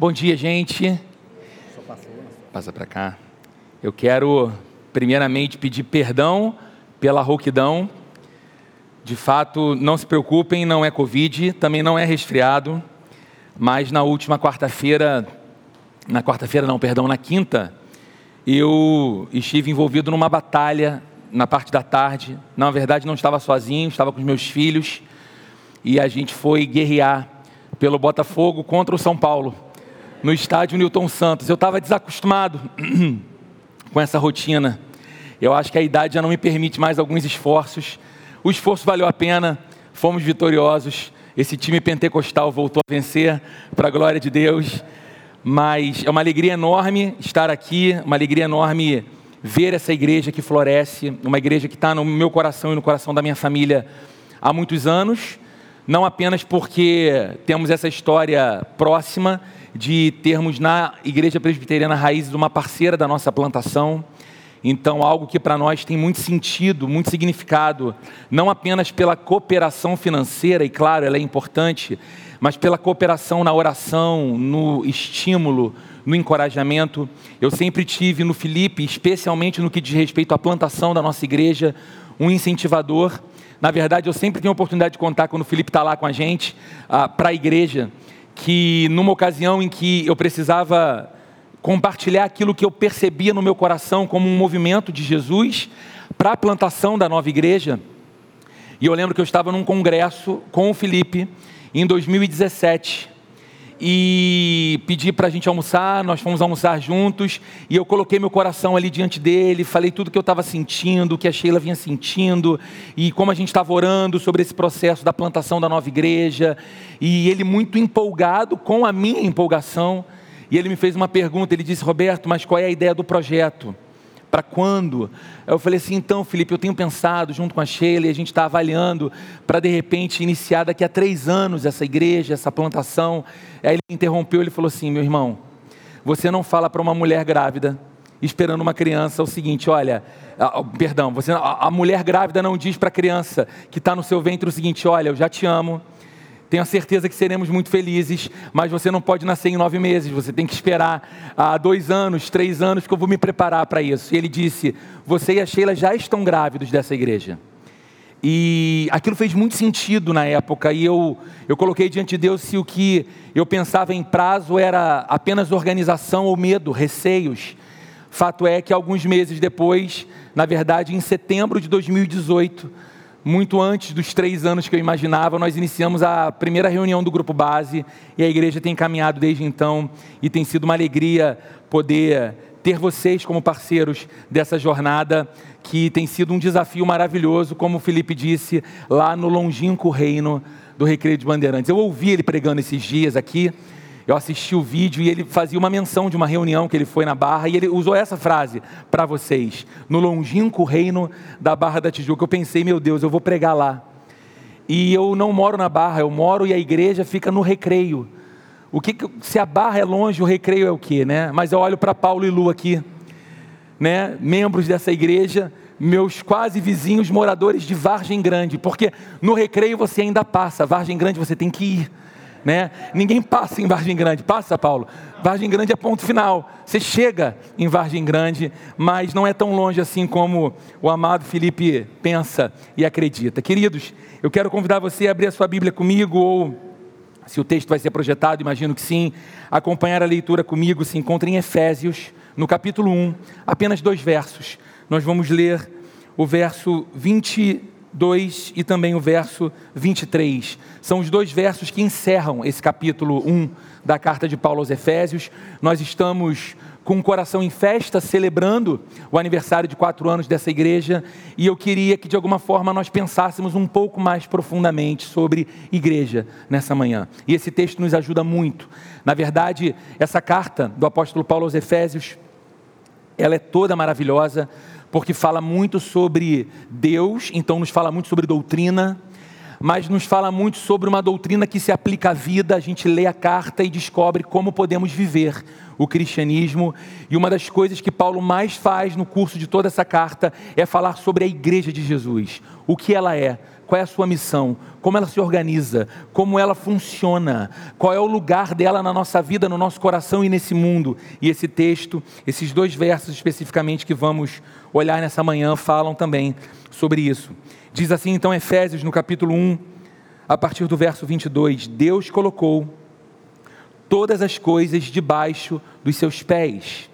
Bom dia, gente. Passa para cá. Eu quero, primeiramente, pedir perdão pela rouquidão. De fato, não se preocupem, não é Covid, também não é resfriado. Mas na última quarta-feira, na quarta-feira não, perdão, na quinta, eu estive envolvido numa batalha na parte da tarde. Na verdade, não estava sozinho, estava com os meus filhos. E a gente foi guerrear pelo Botafogo contra o São Paulo no estádio Newton Santos. Eu estava desacostumado com essa rotina. Eu acho que a idade já não me permite mais alguns esforços. O esforço valeu a pena, fomos vitoriosos. Esse time pentecostal voltou a vencer, para a glória de Deus. Mas é uma alegria enorme estar aqui, uma alegria enorme ver essa igreja que floresce, uma igreja que está no meu coração e no coração da minha família há muitos anos. Não apenas porque temos essa história próxima, de termos na Igreja Presbiteriana Raízes uma parceira da nossa plantação. Então, algo que para nós tem muito sentido, muito significado, não apenas pela cooperação financeira, e claro, ela é importante, mas pela cooperação na oração, no estímulo, no encorajamento. Eu sempre tive no Felipe, especialmente no que diz respeito à plantação da nossa igreja, um incentivador. Na verdade, eu sempre tenho a oportunidade de contar quando o Felipe está lá com a gente, ah, para a igreja que numa ocasião em que eu precisava compartilhar aquilo que eu percebia no meu coração como um movimento de Jesus para a plantação da nova igreja. E eu lembro que eu estava num congresso com o Felipe em 2017 e pedi para a gente almoçar, nós fomos almoçar juntos, e eu coloquei meu coração ali diante dele, falei tudo que eu estava sentindo, o que a Sheila vinha sentindo, e como a gente estava orando sobre esse processo da plantação da nova igreja, e ele muito empolgado com a minha empolgação, e ele me fez uma pergunta, ele disse, Roberto, mas qual é a ideia do projeto? Para quando? Eu falei assim, então, Felipe, eu tenho pensado junto com a Sheila e a gente está avaliando para de repente iniciar daqui a três anos essa igreja, essa plantação. Aí ele interrompeu, ele falou assim, meu irmão, você não fala para uma mulher grávida esperando uma criança o seguinte, olha, a, perdão, você, a, a mulher grávida não diz para a criança que está no seu ventre o seguinte, olha, eu já te amo, tenho certeza que seremos muito felizes, mas você não pode nascer em nove meses, você tem que esperar há dois anos, três anos, que eu vou me preparar para isso. E ele disse: Você e a Sheila já estão grávidos dessa igreja. E aquilo fez muito sentido na época, e eu, eu coloquei diante de Deus se o que eu pensava em prazo era apenas organização ou medo, receios. Fato é que alguns meses depois, na verdade em setembro de 2018, muito antes dos três anos que eu imaginava, nós iniciamos a primeira reunião do grupo base e a igreja tem caminhado desde então e tem sido uma alegria poder ter vocês como parceiros dessa jornada que tem sido um desafio maravilhoso, como o Felipe disse, lá no longínquo reino do Recreio de Bandeirantes. Eu ouvi ele pregando esses dias aqui eu assisti o vídeo e ele fazia uma menção de uma reunião que ele foi na Barra e ele usou essa frase para vocês, no longínquo reino da Barra da Tijuca. Eu pensei, meu Deus, eu vou pregar lá. E eu não moro na Barra, eu moro e a igreja fica no Recreio. O que se a Barra é longe, o Recreio é o quê, né? Mas eu olho para Paulo e Lu aqui, né? Membros dessa igreja, meus quase vizinhos moradores de Vargem Grande, porque no Recreio você ainda passa, Vargem Grande você tem que ir né? Ninguém passa em Vargem Grande, passa, Paulo. Vargem Grande é ponto final. Você chega em Vargem Grande, mas não é tão longe assim como o amado Felipe pensa e acredita. Queridos, eu quero convidar você a abrir a sua Bíblia comigo ou se o texto vai ser projetado, imagino que sim, acompanhar a leitura comigo se encontra em Efésios, no capítulo 1, apenas dois versos. Nós vamos ler o verso 20 2 e também o verso 23. São os dois versos que encerram esse capítulo 1 da carta de Paulo aos Efésios. Nós estamos com o coração em festa, celebrando o aniversário de quatro anos dessa igreja, e eu queria que de alguma forma nós pensássemos um pouco mais profundamente sobre igreja nessa manhã. E esse texto nos ajuda muito. Na verdade, essa carta do apóstolo Paulo aos Efésios, ela é toda maravilhosa porque fala muito sobre Deus, então nos fala muito sobre doutrina, mas nos fala muito sobre uma doutrina que se aplica à vida. A gente lê a carta e descobre como podemos viver o cristianismo. E uma das coisas que Paulo mais faz no curso de toda essa carta é falar sobre a igreja de Jesus, o que ela é, qual é a sua missão, como ela se organiza, como ela funciona, qual é o lugar dela na nossa vida, no nosso coração e nesse mundo. E esse texto, esses dois versos especificamente que vamos olhar nessa manhã, falam também sobre isso. Diz assim então Efésios no capítulo 1, a partir do verso 22: Deus colocou todas as coisas debaixo dos seus pés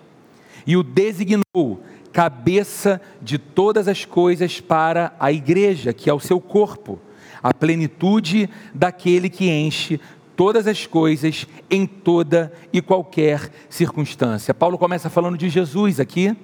e o designou cabeça de todas as coisas para a igreja, que é o seu corpo, a plenitude daquele que enche todas as coisas em toda e qualquer circunstância. Paulo começa falando de Jesus aqui,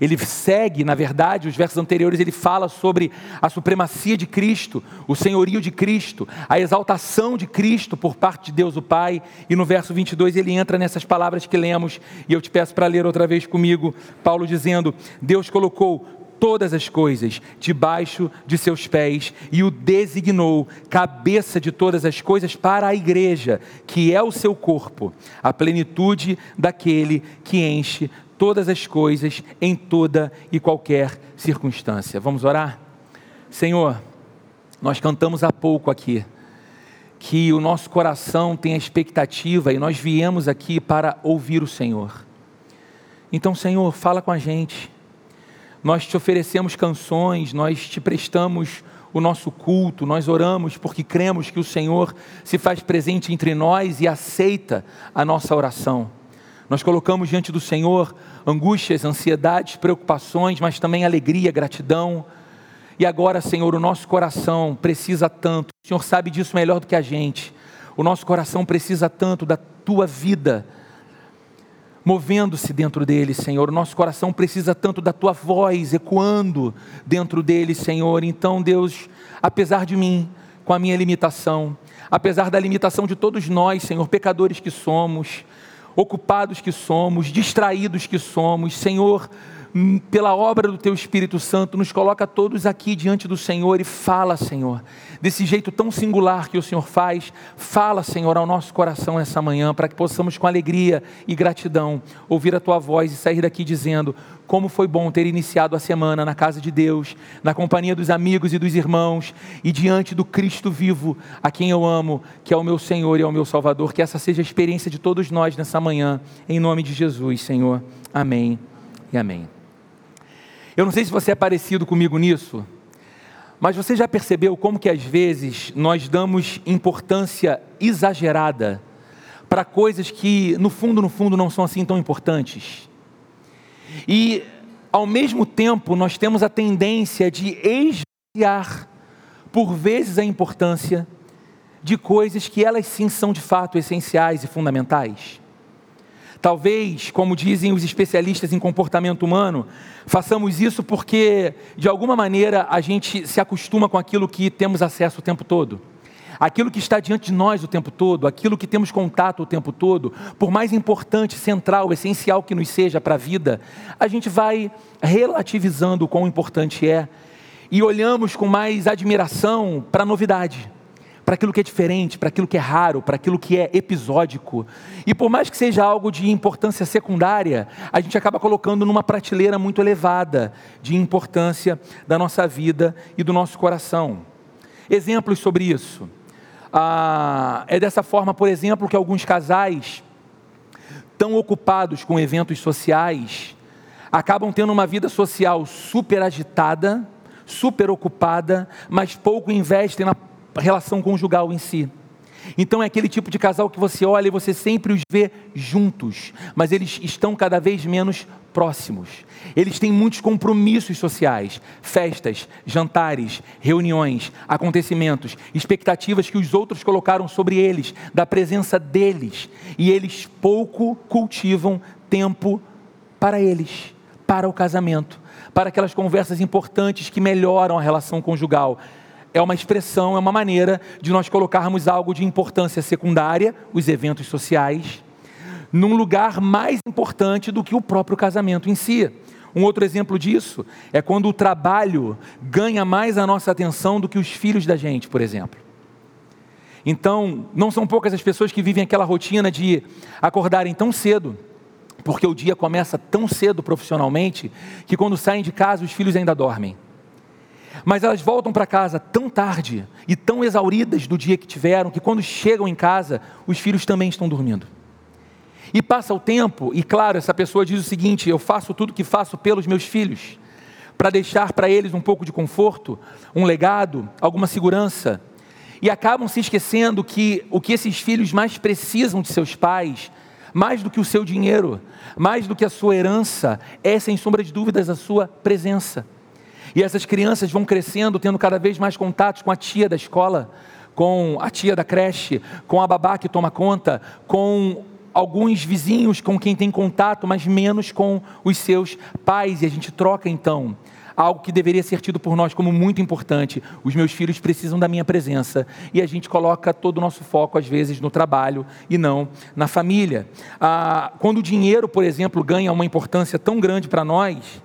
ele segue, na verdade, os versos anteriores, ele fala sobre a supremacia de Cristo, o senhorio de Cristo, a exaltação de Cristo por parte de Deus o Pai, e no verso 22 ele entra nessas palavras que lemos, e eu te peço para ler outra vez comigo, Paulo dizendo: Deus colocou todas as coisas debaixo de seus pés e o designou cabeça de todas as coisas para a igreja, que é o seu corpo, a plenitude daquele que enche todas as coisas em toda e qualquer circunstância. Vamos orar? Senhor, nós cantamos há pouco aqui que o nosso coração tem a expectativa e nós viemos aqui para ouvir o Senhor. Então, Senhor, fala com a gente. Nós te oferecemos canções, nós te prestamos o nosso culto, nós oramos porque cremos que o Senhor se faz presente entre nós e aceita a nossa oração. Nós colocamos diante do Senhor angústias, ansiedades, preocupações, mas também alegria, gratidão. E agora, Senhor, o nosso coração precisa tanto, o Senhor sabe disso melhor do que a gente. O nosso coração precisa tanto da tua vida movendo-se dentro dele, Senhor. O nosso coração precisa tanto da tua voz ecoando dentro dele, Senhor. Então, Deus, apesar de mim, com a minha limitação, apesar da limitação de todos nós, Senhor, pecadores que somos, ocupados que somos, distraídos que somos, Senhor, pela obra do Teu Espírito Santo, nos coloca todos aqui diante do Senhor e fala, Senhor, desse jeito tão singular que o Senhor faz, fala, Senhor, ao nosso coração essa manhã, para que possamos com alegria e gratidão ouvir a Tua voz e sair daqui dizendo: como foi bom ter iniciado a semana na casa de Deus, na companhia dos amigos e dos irmãos e diante do Cristo vivo, a quem eu amo, que é o meu Senhor e é o meu Salvador. Que essa seja a experiência de todos nós nessa manhã, em nome de Jesus, Senhor. Amém e amém. Eu não sei se você é parecido comigo nisso, mas você já percebeu como que às vezes nós damos importância exagerada para coisas que no fundo, no fundo não são assim tão importantes? E, ao mesmo tempo, nós temos a tendência de esvaziar, por vezes, a importância de coisas que elas sim são de fato essenciais e fundamentais. Talvez, como dizem os especialistas em comportamento humano, façamos isso porque, de alguma maneira, a gente se acostuma com aquilo que temos acesso o tempo todo. Aquilo que está diante de nós o tempo todo, aquilo que temos contato o tempo todo, por mais importante, central, essencial que nos seja para a vida, a gente vai relativizando o quão importante é e olhamos com mais admiração para a novidade, para aquilo que é diferente, para aquilo que é raro, para aquilo que é episódico. E por mais que seja algo de importância secundária, a gente acaba colocando numa prateleira muito elevada de importância da nossa vida e do nosso coração. Exemplos sobre isso. Ah, é dessa forma, por exemplo, que alguns casais, tão ocupados com eventos sociais, acabam tendo uma vida social super agitada, super ocupada, mas pouco investem na relação conjugal em si. Então é aquele tipo de casal que você olha e você sempre os vê juntos, mas eles estão cada vez menos próximos. Eles têm muitos compromissos sociais, festas, jantares, reuniões, acontecimentos, expectativas que os outros colocaram sobre eles, da presença deles, e eles pouco cultivam tempo para eles, para o casamento, para aquelas conversas importantes que melhoram a relação conjugal. É uma expressão, é uma maneira de nós colocarmos algo de importância secundária, os eventos sociais, num lugar mais importante do que o próprio casamento em si. Um outro exemplo disso é quando o trabalho ganha mais a nossa atenção do que os filhos da gente, por exemplo. Então, não são poucas as pessoas que vivem aquela rotina de acordarem tão cedo, porque o dia começa tão cedo profissionalmente, que quando saem de casa os filhos ainda dormem. Mas elas voltam para casa tão tarde e tão exauridas do dia que tiveram, que quando chegam em casa, os filhos também estão dormindo. E passa o tempo, e claro, essa pessoa diz o seguinte: eu faço tudo que faço pelos meus filhos, para deixar para eles um pouco de conforto, um legado, alguma segurança. E acabam se esquecendo que o que esses filhos mais precisam de seus pais, mais do que o seu dinheiro, mais do que a sua herança, é sem sombra de dúvidas a sua presença. E essas crianças vão crescendo, tendo cada vez mais contatos com a tia da escola, com a tia da creche, com a babá que toma conta, com alguns vizinhos com quem tem contato, mas menos com os seus pais. E a gente troca então algo que deveria ser tido por nós como muito importante. Os meus filhos precisam da minha presença. E a gente coloca todo o nosso foco, às vezes, no trabalho e não na família. Ah, quando o dinheiro, por exemplo, ganha uma importância tão grande para nós,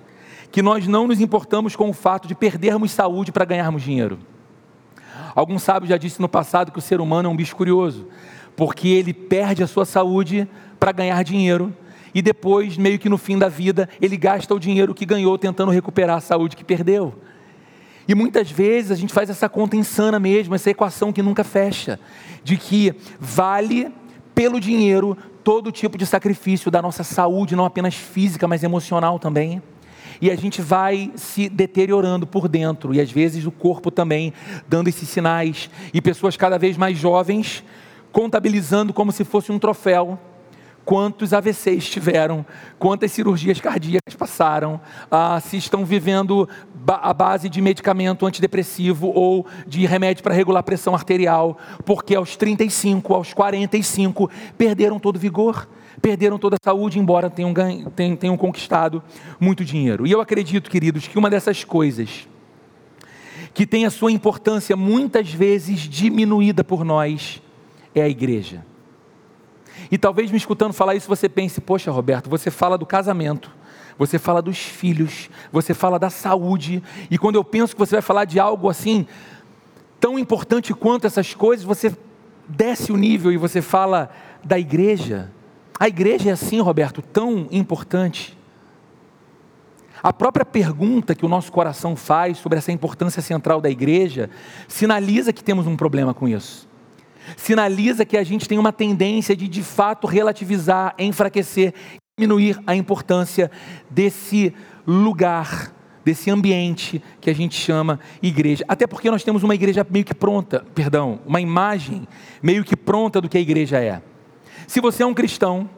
que nós não nos importamos com o fato de perdermos saúde para ganharmos dinheiro. Algum sábio já disse no passado que o ser humano é um bicho curioso, porque ele perde a sua saúde para ganhar dinheiro e depois, meio que no fim da vida, ele gasta o dinheiro que ganhou tentando recuperar a saúde que perdeu. E muitas vezes a gente faz essa conta insana mesmo, essa equação que nunca fecha, de que vale pelo dinheiro todo tipo de sacrifício da nossa saúde, não apenas física, mas emocional também e a gente vai se deteriorando por dentro, e às vezes o corpo também dando esses sinais, e pessoas cada vez mais jovens contabilizando como se fosse um troféu. Quantos AVCs tiveram, quantas cirurgias cardíacas passaram, ah, se estão vivendo a base de medicamento antidepressivo ou de remédio para regular a pressão arterial, porque aos 35, aos 45 perderam todo o vigor perderam toda a saúde, embora tenham, ganho, tenham, tenham conquistado muito dinheiro. E eu acredito, queridos, que uma dessas coisas que tem a sua importância muitas vezes diminuída por nós é a igreja. E talvez me escutando falar isso você pense: poxa, Roberto, você fala do casamento, você fala dos filhos, você fala da saúde, e quando eu penso que você vai falar de algo assim, tão importante quanto essas coisas, você desce o nível e você fala da igreja. A igreja é assim, Roberto, tão importante. A própria pergunta que o nosso coração faz sobre essa importância central da igreja sinaliza que temos um problema com isso. Sinaliza que a gente tem uma tendência de de fato relativizar, enfraquecer, diminuir a importância desse lugar, desse ambiente que a gente chama igreja. Até porque nós temos uma igreja meio que pronta, perdão, uma imagem meio que pronta do que a igreja é. Se você é um cristão,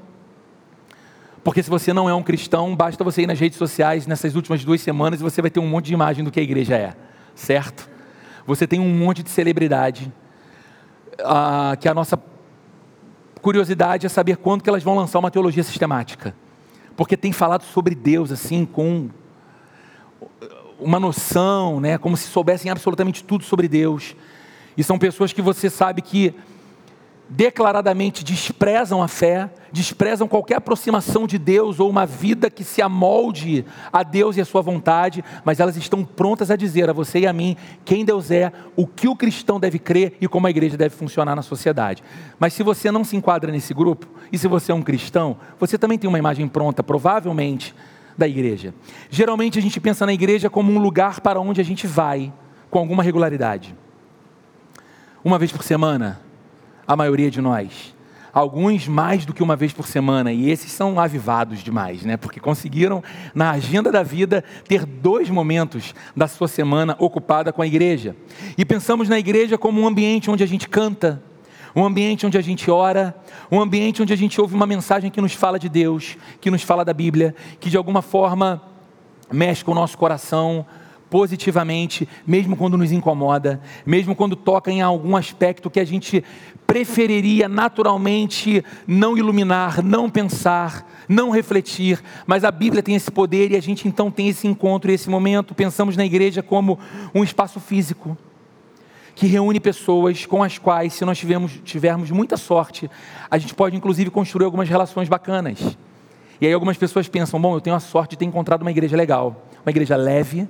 porque se você não é um cristão, basta você ir nas redes sociais nessas últimas duas semanas e você vai ter um monte de imagem do que a igreja é, certo? Você tem um monte de celebridade, ah, que a nossa curiosidade é saber quando que elas vão lançar uma teologia sistemática, porque tem falado sobre Deus assim com uma noção, né, como se soubessem absolutamente tudo sobre Deus. E são pessoas que você sabe que declaradamente desprezam a fé, desprezam qualquer aproximação de Deus ou uma vida que se amolde a Deus e a sua vontade, mas elas estão prontas a dizer a você e a mim quem Deus é, o que o cristão deve crer e como a igreja deve funcionar na sociedade. Mas se você não se enquadra nesse grupo, e se você é um cristão, você também tem uma imagem pronta, provavelmente, da igreja. Geralmente a gente pensa na igreja como um lugar para onde a gente vai com alguma regularidade. Uma vez por semana, a maioria de nós. Alguns mais do que uma vez por semana, e esses são avivados demais, né? Porque conseguiram, na agenda da vida, ter dois momentos da sua semana ocupada com a igreja. E pensamos na igreja como um ambiente onde a gente canta, um ambiente onde a gente ora, um ambiente onde a gente ouve uma mensagem que nos fala de Deus, que nos fala da Bíblia, que de alguma forma mexe com o nosso coração, positivamente, mesmo quando nos incomoda, mesmo quando toca em algum aspecto que a gente preferiria naturalmente não iluminar, não pensar, não refletir, mas a Bíblia tem esse poder e a gente então tem esse encontro esse momento. Pensamos na igreja como um espaço físico que reúne pessoas com as quais, se nós tivermos, tivermos muita sorte, a gente pode inclusive construir algumas relações bacanas. E aí algumas pessoas pensam: bom, eu tenho a sorte de ter encontrado uma igreja legal, uma igreja leve,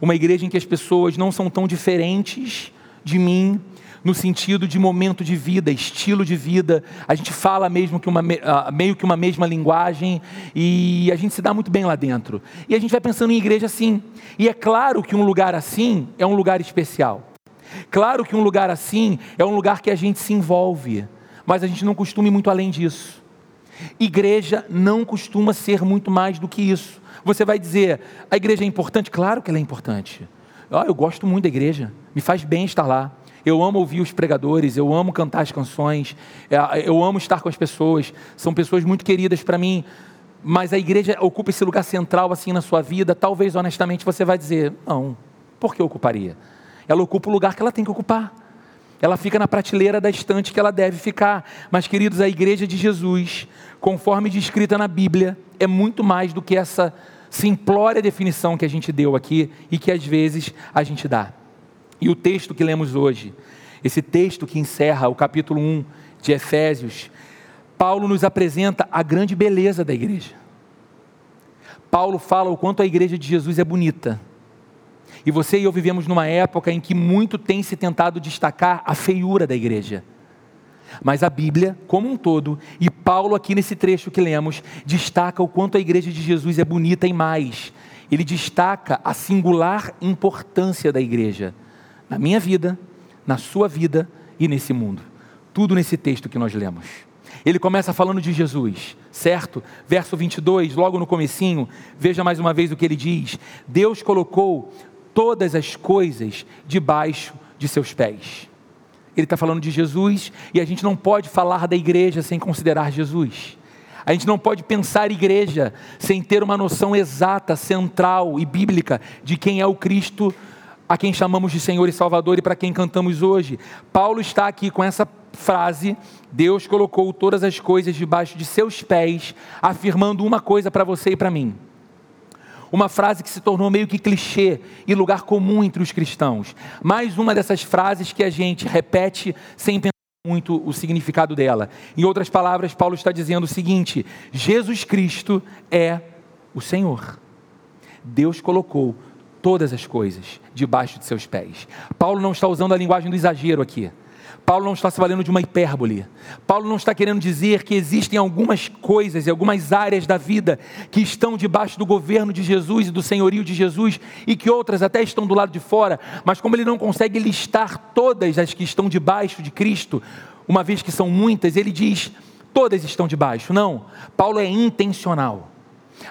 uma igreja em que as pessoas não são tão diferentes de mim, no sentido de momento de vida, estilo de vida. A gente fala mesmo que uma, uh, meio que uma mesma linguagem e a gente se dá muito bem lá dentro. E a gente vai pensando em igreja assim. E é claro que um lugar assim é um lugar especial. Claro que um lugar assim é um lugar que a gente se envolve, mas a gente não costuma ir muito além disso. Igreja não costuma ser muito mais do que isso. Você vai dizer, a igreja é importante? Claro que ela é importante. Oh, eu gosto muito da igreja, me faz bem estar lá. Eu amo ouvir os pregadores, eu amo cantar as canções, é, eu amo estar com as pessoas, são pessoas muito queridas para mim, mas a igreja ocupa esse lugar central assim na sua vida, talvez honestamente você vai dizer, não, por que ocuparia? Ela ocupa o lugar que ela tem que ocupar. Ela fica na prateleira da estante que ela deve ficar. Mas, queridos, a igreja de Jesus, conforme descrita na Bíblia, é muito mais do que essa simplória definição que a gente deu aqui e que às vezes a gente dá. E o texto que lemos hoje, esse texto que encerra o capítulo 1 de Efésios, Paulo nos apresenta a grande beleza da igreja. Paulo fala o quanto a igreja de Jesus é bonita e você e eu vivemos numa época em que muito tem se tentado destacar a feiura da igreja. Mas a Bíblia, como um todo, e Paulo aqui nesse trecho que lemos, destaca o quanto a igreja de Jesus é bonita e mais. Ele destaca a singular importância da igreja na minha vida, na sua vida e nesse mundo. Tudo nesse texto que nós lemos. Ele começa falando de Jesus, certo? Verso 22, logo no comecinho, veja mais uma vez o que ele diz: Deus colocou todas as coisas debaixo de seus pés. Ele está falando de Jesus e a gente não pode falar da igreja sem considerar Jesus. A gente não pode pensar igreja sem ter uma noção exata, central e bíblica de quem é o Cristo a quem chamamos de Senhor e Salvador e para quem cantamos hoje. Paulo está aqui com essa frase: Deus colocou todas as coisas debaixo de seus pés, afirmando uma coisa para você e para mim uma frase que se tornou meio que clichê e lugar comum entre os cristãos. Mais uma dessas frases que a gente repete sem pensar muito o significado dela. Em outras palavras, Paulo está dizendo o seguinte: Jesus Cristo é o Senhor. Deus colocou todas as coisas debaixo de seus pés. Paulo não está usando a linguagem do exagero aqui. Paulo não está se valendo de uma hipérbole. Paulo não está querendo dizer que existem algumas coisas e algumas áreas da vida que estão debaixo do governo de Jesus e do senhorio de Jesus e que outras até estão do lado de fora, mas como ele não consegue listar todas as que estão debaixo de Cristo, uma vez que são muitas, ele diz: todas estão debaixo. Não, Paulo é intencional.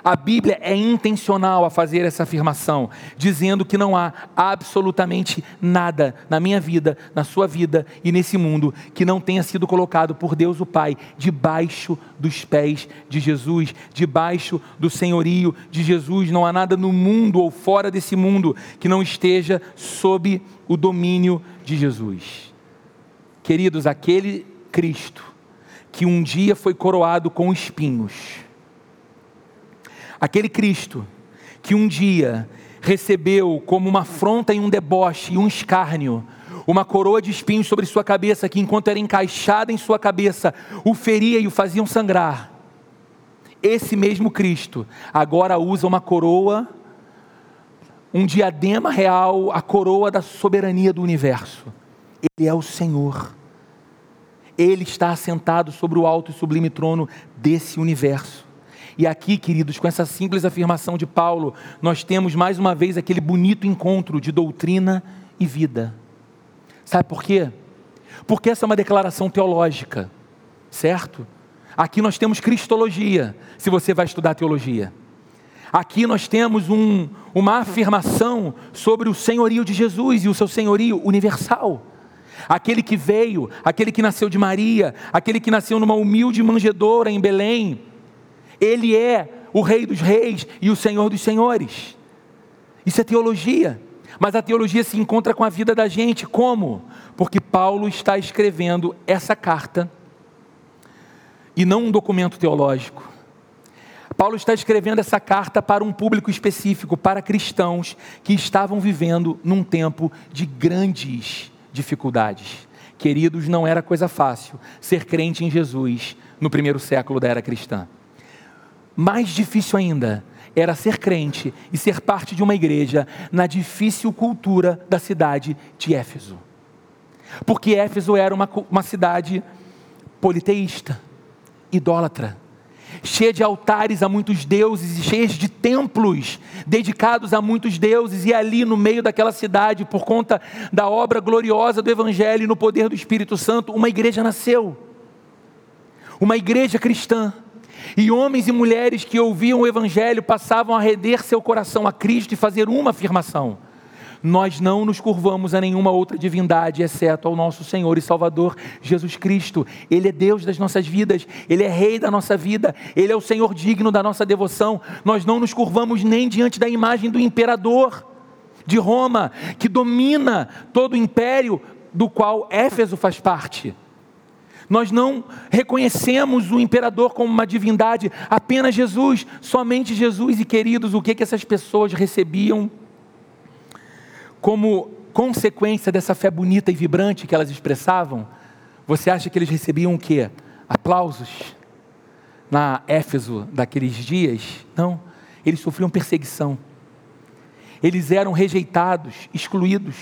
A Bíblia é intencional a fazer essa afirmação, dizendo que não há absolutamente nada na minha vida, na sua vida e nesse mundo que não tenha sido colocado por Deus o Pai debaixo dos pés de Jesus, debaixo do senhorio de Jesus. Não há nada no mundo ou fora desse mundo que não esteja sob o domínio de Jesus. Queridos, aquele Cristo que um dia foi coroado com espinhos, Aquele Cristo que um dia recebeu como uma afronta e um deboche e um escárnio, uma coroa de espinhos sobre sua cabeça, que enquanto era encaixada em sua cabeça, o feria e o faziam sangrar. Esse mesmo Cristo agora usa uma coroa, um diadema real, a coroa da soberania do universo. Ele é o Senhor. Ele está assentado sobre o alto e sublime trono desse universo. E aqui, queridos, com essa simples afirmação de Paulo, nós temos mais uma vez aquele bonito encontro de doutrina e vida. Sabe por quê? Porque essa é uma declaração teológica, certo? Aqui nós temos cristologia, se você vai estudar teologia. Aqui nós temos um, uma afirmação sobre o senhorio de Jesus e o seu senhorio universal. Aquele que veio, aquele que nasceu de Maria, aquele que nasceu numa humilde manjedoura em Belém, ele é o Rei dos Reis e o Senhor dos Senhores. Isso é teologia. Mas a teologia se encontra com a vida da gente. Como? Porque Paulo está escrevendo essa carta e não um documento teológico. Paulo está escrevendo essa carta para um público específico, para cristãos que estavam vivendo num tempo de grandes dificuldades. Queridos, não era coisa fácil ser crente em Jesus no primeiro século da era cristã. Mais difícil ainda era ser crente e ser parte de uma igreja na difícil cultura da cidade de Éfeso. Porque Éfeso era uma, uma cidade politeísta, idólatra, cheia de altares a muitos deuses e cheia de templos dedicados a muitos deuses, e ali no meio daquela cidade, por conta da obra gloriosa do Evangelho e no poder do Espírito Santo, uma igreja nasceu. Uma igreja cristã. E homens e mulheres que ouviam o Evangelho passavam a render seu coração a Cristo e fazer uma afirmação: nós não nos curvamos a nenhuma outra divindade, exceto ao nosso Senhor e Salvador Jesus Cristo. Ele é Deus das nossas vidas, Ele é Rei da nossa vida, Ele é o Senhor digno da nossa devoção. Nós não nos curvamos nem diante da imagem do imperador de Roma, que domina todo o império do qual Éfeso faz parte. Nós não reconhecemos o imperador como uma divindade, apenas Jesus, somente Jesus. E queridos, o que, que essas pessoas recebiam como consequência dessa fé bonita e vibrante que elas expressavam, você acha que eles recebiam o quê? Aplausos na Éfeso daqueles dias? Não, eles sofriam perseguição. Eles eram rejeitados, excluídos.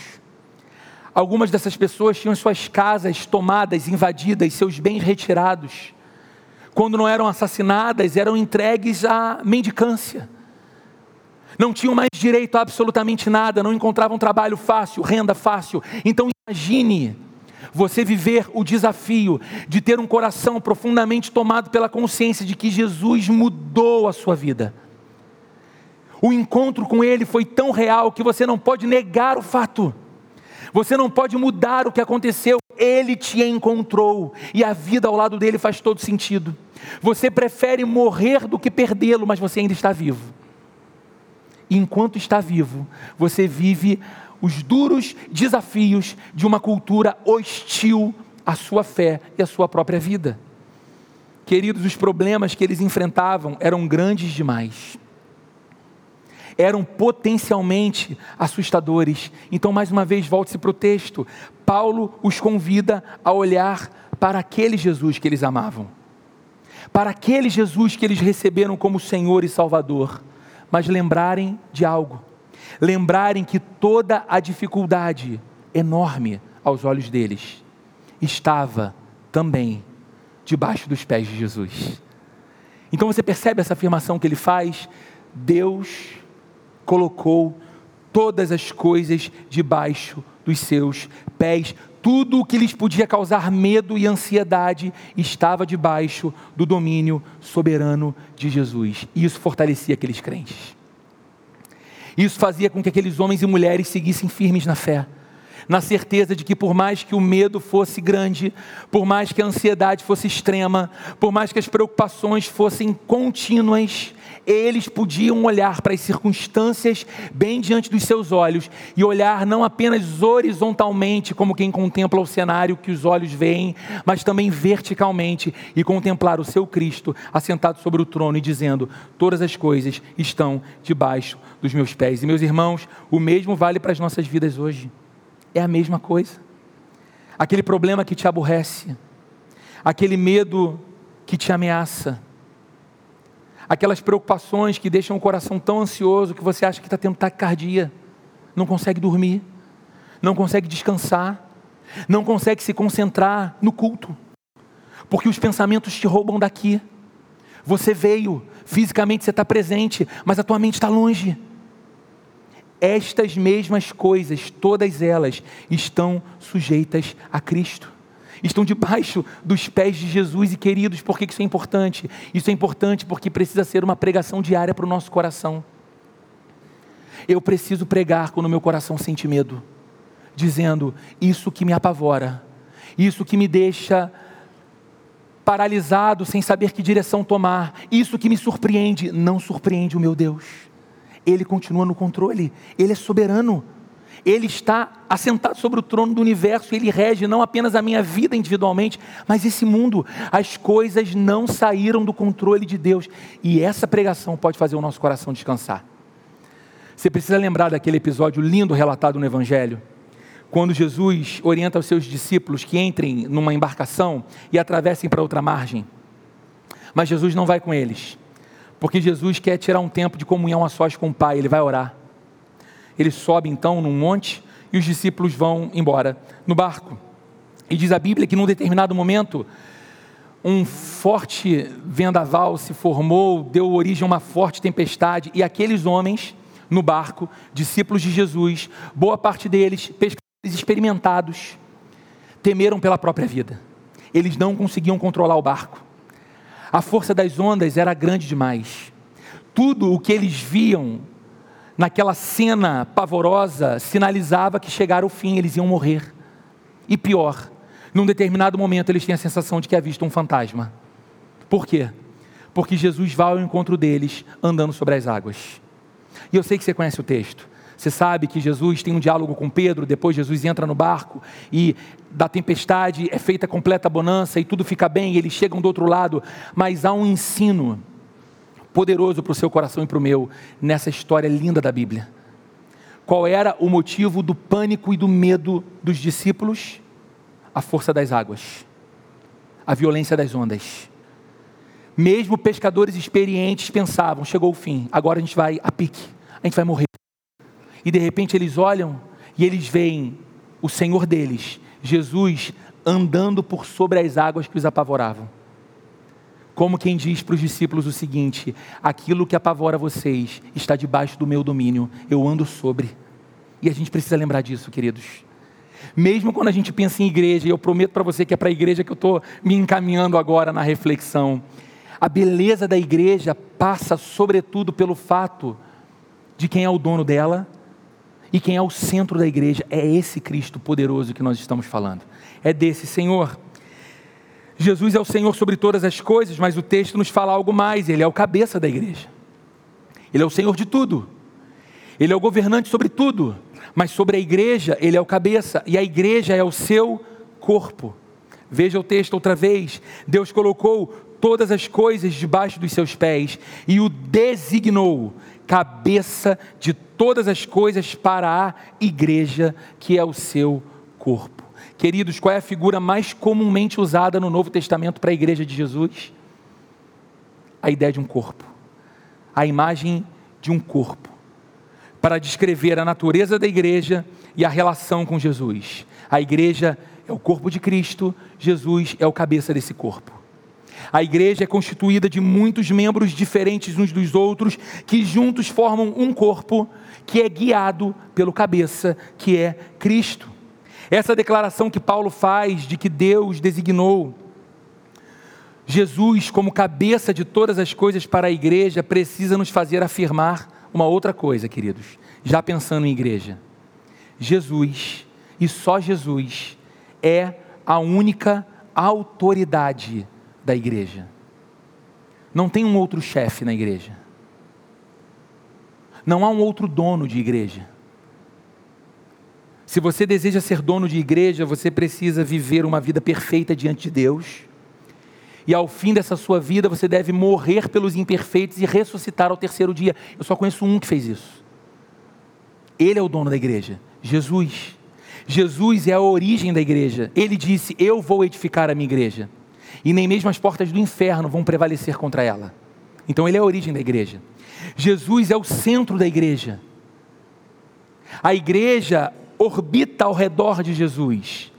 Algumas dessas pessoas tinham suas casas tomadas, invadidas, seus bens retirados. Quando não eram assassinadas, eram entregues à mendicância não tinham mais direito a absolutamente nada, não encontravam trabalho fácil, renda fácil. Então imagine você viver o desafio de ter um coração profundamente tomado pela consciência de que Jesus mudou a sua vida. O encontro com Ele foi tão real que você não pode negar o fato. Você não pode mudar o que aconteceu. Ele te encontrou e a vida ao lado dele faz todo sentido. Você prefere morrer do que perdê-lo, mas você ainda está vivo e enquanto está vivo, você vive os duros desafios de uma cultura hostil à sua fé e à sua própria vida. Queridos, os problemas que eles enfrentavam eram grandes demais. Eram potencialmente assustadores. Então, mais uma vez, volte-se para o texto. Paulo os convida a olhar para aquele Jesus que eles amavam, para aquele Jesus que eles receberam como Senhor e Salvador mas lembrarem de algo. Lembrarem que toda a dificuldade enorme aos olhos deles estava também debaixo dos pés de Jesus. Então você percebe essa afirmação que ele faz? Deus colocou todas as coisas debaixo dos seus pés. Tudo o que lhes podia causar medo e ansiedade estava debaixo do domínio soberano de Jesus. E isso fortalecia aqueles crentes. Isso fazia com que aqueles homens e mulheres seguissem firmes na fé na certeza de que, por mais que o medo fosse grande, por mais que a ansiedade fosse extrema, por mais que as preocupações fossem contínuas, eles podiam olhar para as circunstâncias bem diante dos seus olhos e olhar não apenas horizontalmente, como quem contempla o cenário que os olhos veem, mas também verticalmente e contemplar o seu Cristo assentado sobre o trono e dizendo: Todas as coisas estão debaixo dos meus pés. E meus irmãos, o mesmo vale para as nossas vidas hoje é a mesma coisa. Aquele problema que te aborrece, aquele medo que te ameaça, aquelas preocupações que deixam o coração tão ansioso que você acha que está tendo taquicardia, não consegue dormir, não consegue descansar, não consegue se concentrar no culto, porque os pensamentos te roubam daqui. Você veio, fisicamente você está presente, mas a tua mente está longe estas mesmas coisas, todas elas, estão sujeitas a Cristo. Estão debaixo dos pés de Jesus e queridos, por que isso é importante? Isso é importante porque precisa ser uma pregação diária para o nosso coração. Eu preciso pregar quando meu coração sente medo, dizendo: Isso que me apavora, isso que me deixa paralisado, sem saber que direção tomar, isso que me surpreende, não surpreende o meu Deus. Ele continua no controle, ele é soberano. Ele está assentado sobre o trono do universo, ele rege não apenas a minha vida individualmente, mas esse mundo. As coisas não saíram do controle de Deus, e essa pregação pode fazer o nosso coração descansar. Você precisa lembrar daquele episódio lindo relatado no Evangelho, quando Jesus orienta os seus discípulos que entrem numa embarcação e atravessem para outra margem. Mas Jesus não vai com eles. Porque Jesus quer tirar um tempo de comunhão a sós com o Pai, ele vai orar. Ele sobe então num monte e os discípulos vão embora no barco. E diz a Bíblia que num determinado momento, um forte vendaval se formou, deu origem a uma forte tempestade, e aqueles homens no barco, discípulos de Jesus, boa parte deles, pescadores experimentados, temeram pela própria vida. Eles não conseguiam controlar o barco. A força das ondas era grande demais. Tudo o que eles viam naquela cena pavorosa sinalizava que chegara o fim, eles iam morrer. E pior, num determinado momento eles têm a sensação de que visto um fantasma. Por quê? Porque Jesus vai ao encontro deles andando sobre as águas. E eu sei que você conhece o texto. Você sabe que Jesus tem um diálogo com Pedro, depois Jesus entra no barco e da tempestade é feita completa bonança e tudo fica bem, eles chegam do outro lado, mas há um ensino poderoso para o seu coração e para o meu nessa história linda da Bíblia. Qual era o motivo do pânico e do medo dos discípulos? A força das águas, a violência das ondas. Mesmo pescadores experientes pensavam: chegou o fim, agora a gente vai a pique, a gente vai morrer. E de repente eles olham e eles veem o Senhor deles, Jesus, andando por sobre as águas que os apavoravam. Como quem diz para os discípulos o seguinte: aquilo que apavora vocês está debaixo do meu domínio, eu ando sobre. E a gente precisa lembrar disso, queridos. Mesmo quando a gente pensa em igreja, e eu prometo para você que é para a igreja que eu estou me encaminhando agora na reflexão, a beleza da igreja passa, sobretudo, pelo fato de quem é o dono dela e quem é o centro da igreja. É esse Cristo poderoso que nós estamos falando. É desse Senhor. Jesus é o Senhor sobre todas as coisas, mas o texto nos fala algo mais: Ele é o cabeça da igreja, Ele é o Senhor de tudo, Ele é o governante sobre tudo, mas sobre a igreja, Ele é o cabeça, e a igreja é o seu corpo. Veja o texto outra vez: Deus colocou todas as coisas debaixo dos seus pés e o designou cabeça de todas as coisas para a igreja, que é o seu corpo. Queridos, qual é a figura mais comumente usada no Novo Testamento para a igreja de Jesus? A ideia de um corpo, a imagem de um corpo, para descrever a natureza da igreja e a relação com Jesus. A igreja é o corpo de Cristo, Jesus é o cabeça desse corpo. A igreja é constituída de muitos membros diferentes uns dos outros, que juntos formam um corpo que é guiado pelo cabeça, que é Cristo. Essa declaração que Paulo faz de que Deus designou Jesus como cabeça de todas as coisas para a igreja precisa nos fazer afirmar uma outra coisa, queridos, já pensando em igreja. Jesus, e só Jesus, é a única autoridade da igreja. Não tem um outro chefe na igreja. Não há um outro dono de igreja. Se você deseja ser dono de igreja, você precisa viver uma vida perfeita diante de Deus. E ao fim dessa sua vida, você deve morrer pelos imperfeitos e ressuscitar ao terceiro dia. Eu só conheço um que fez isso. Ele é o dono da igreja, Jesus. Jesus é a origem da igreja. Ele disse: Eu vou edificar a minha igreja. E nem mesmo as portas do inferno vão prevalecer contra ela. Então, ele é a origem da igreja. Jesus é o centro da igreja. A igreja orbita ao redor de Jesus.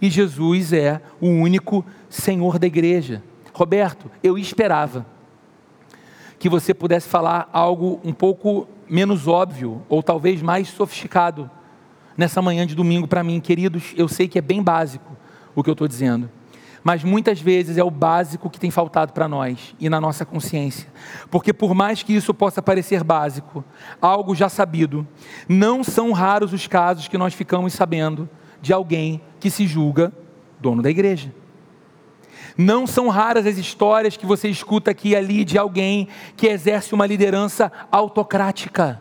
E Jesus é o único Senhor da igreja. Roberto, eu esperava que você pudesse falar algo um pouco menos óbvio, ou talvez mais sofisticado, nessa manhã de domingo para mim, queridos. Eu sei que é bem básico o que eu estou dizendo mas muitas vezes é o básico que tem faltado para nós e na nossa consciência. Porque, por mais que isso possa parecer básico, algo já sabido, não são raros os casos que nós ficamos sabendo de alguém que se julga dono da igreja. Não são raras as histórias que você escuta aqui e ali de alguém que exerce uma liderança autocrática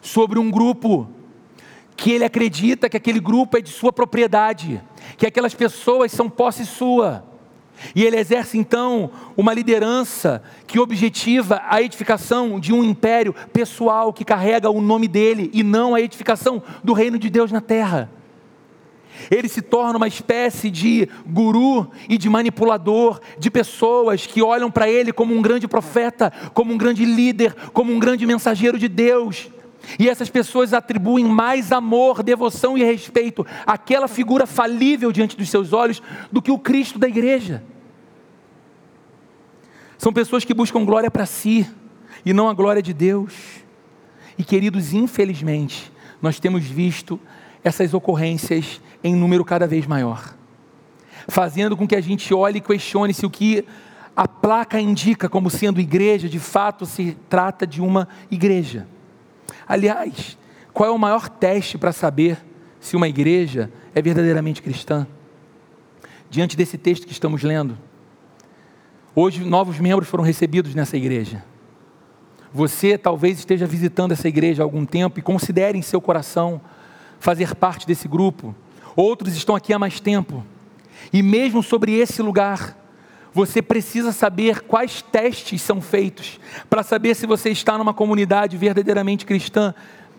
sobre um grupo que ele acredita que aquele grupo é de sua propriedade, que aquelas pessoas são posse sua. E ele exerce então uma liderança que objetiva a edificação de um império pessoal que carrega o nome dele e não a edificação do reino de Deus na terra. Ele se torna uma espécie de guru e de manipulador de pessoas que olham para ele como um grande profeta, como um grande líder, como um grande mensageiro de Deus E essas pessoas atribuem mais amor, devoção e respeito àquela figura falível diante dos seus olhos do que o Cristo da igreja. São pessoas que buscam glória para si e não a glória de Deus. E queridos, infelizmente, nós temos visto essas ocorrências em número cada vez maior, fazendo com que a gente olhe e questione se o que a placa indica como sendo igreja, de fato se trata de uma igreja. Aliás, qual é o maior teste para saber se uma igreja é verdadeiramente cristã? Diante desse texto que estamos lendo, hoje novos membros foram recebidos nessa igreja. Você talvez esteja visitando essa igreja há algum tempo e considere em seu coração fazer parte desse grupo. Outros estão aqui há mais tempo. E mesmo sobre esse lugar, você precisa saber quais testes são feitos para saber se você está numa comunidade verdadeiramente cristã.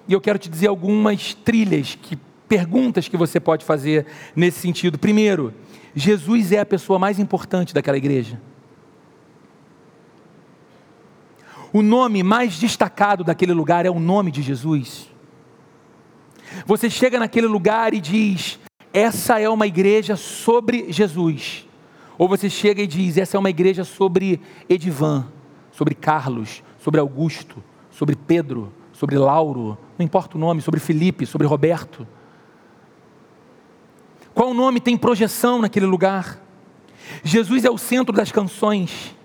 E eu quero te dizer algumas trilhas, que, perguntas que você pode fazer nesse sentido. Primeiro, Jesus é a pessoa mais importante daquela igreja. O nome mais destacado daquele lugar é o nome de Jesus. Você chega naquele lugar e diz: essa é uma igreja sobre Jesus. Ou você chega e diz: essa é uma igreja sobre Edivan, sobre Carlos, sobre Augusto, sobre Pedro, sobre Lauro, não importa o nome, sobre Felipe, sobre Roberto. Qual nome tem projeção naquele lugar? Jesus é o centro das canções.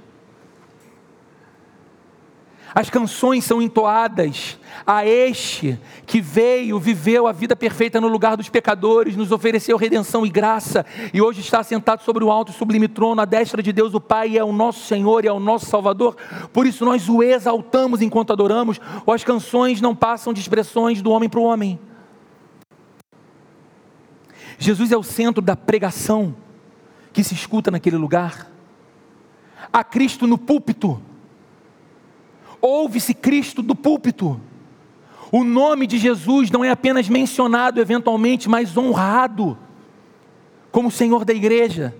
As canções são entoadas a este que veio, viveu a vida perfeita no lugar dos pecadores, nos ofereceu redenção e graça, e hoje está sentado sobre o alto e sublime trono, à destra de Deus o Pai, é o nosso Senhor e é o nosso Salvador. Por isso nós o exaltamos enquanto adoramos, ou as canções não passam de expressões do homem para o homem. Jesus é o centro da pregação que se escuta naquele lugar. Há Cristo no púlpito ouve-se Cristo do púlpito. O nome de Jesus não é apenas mencionado eventualmente, mas honrado como Senhor da igreja.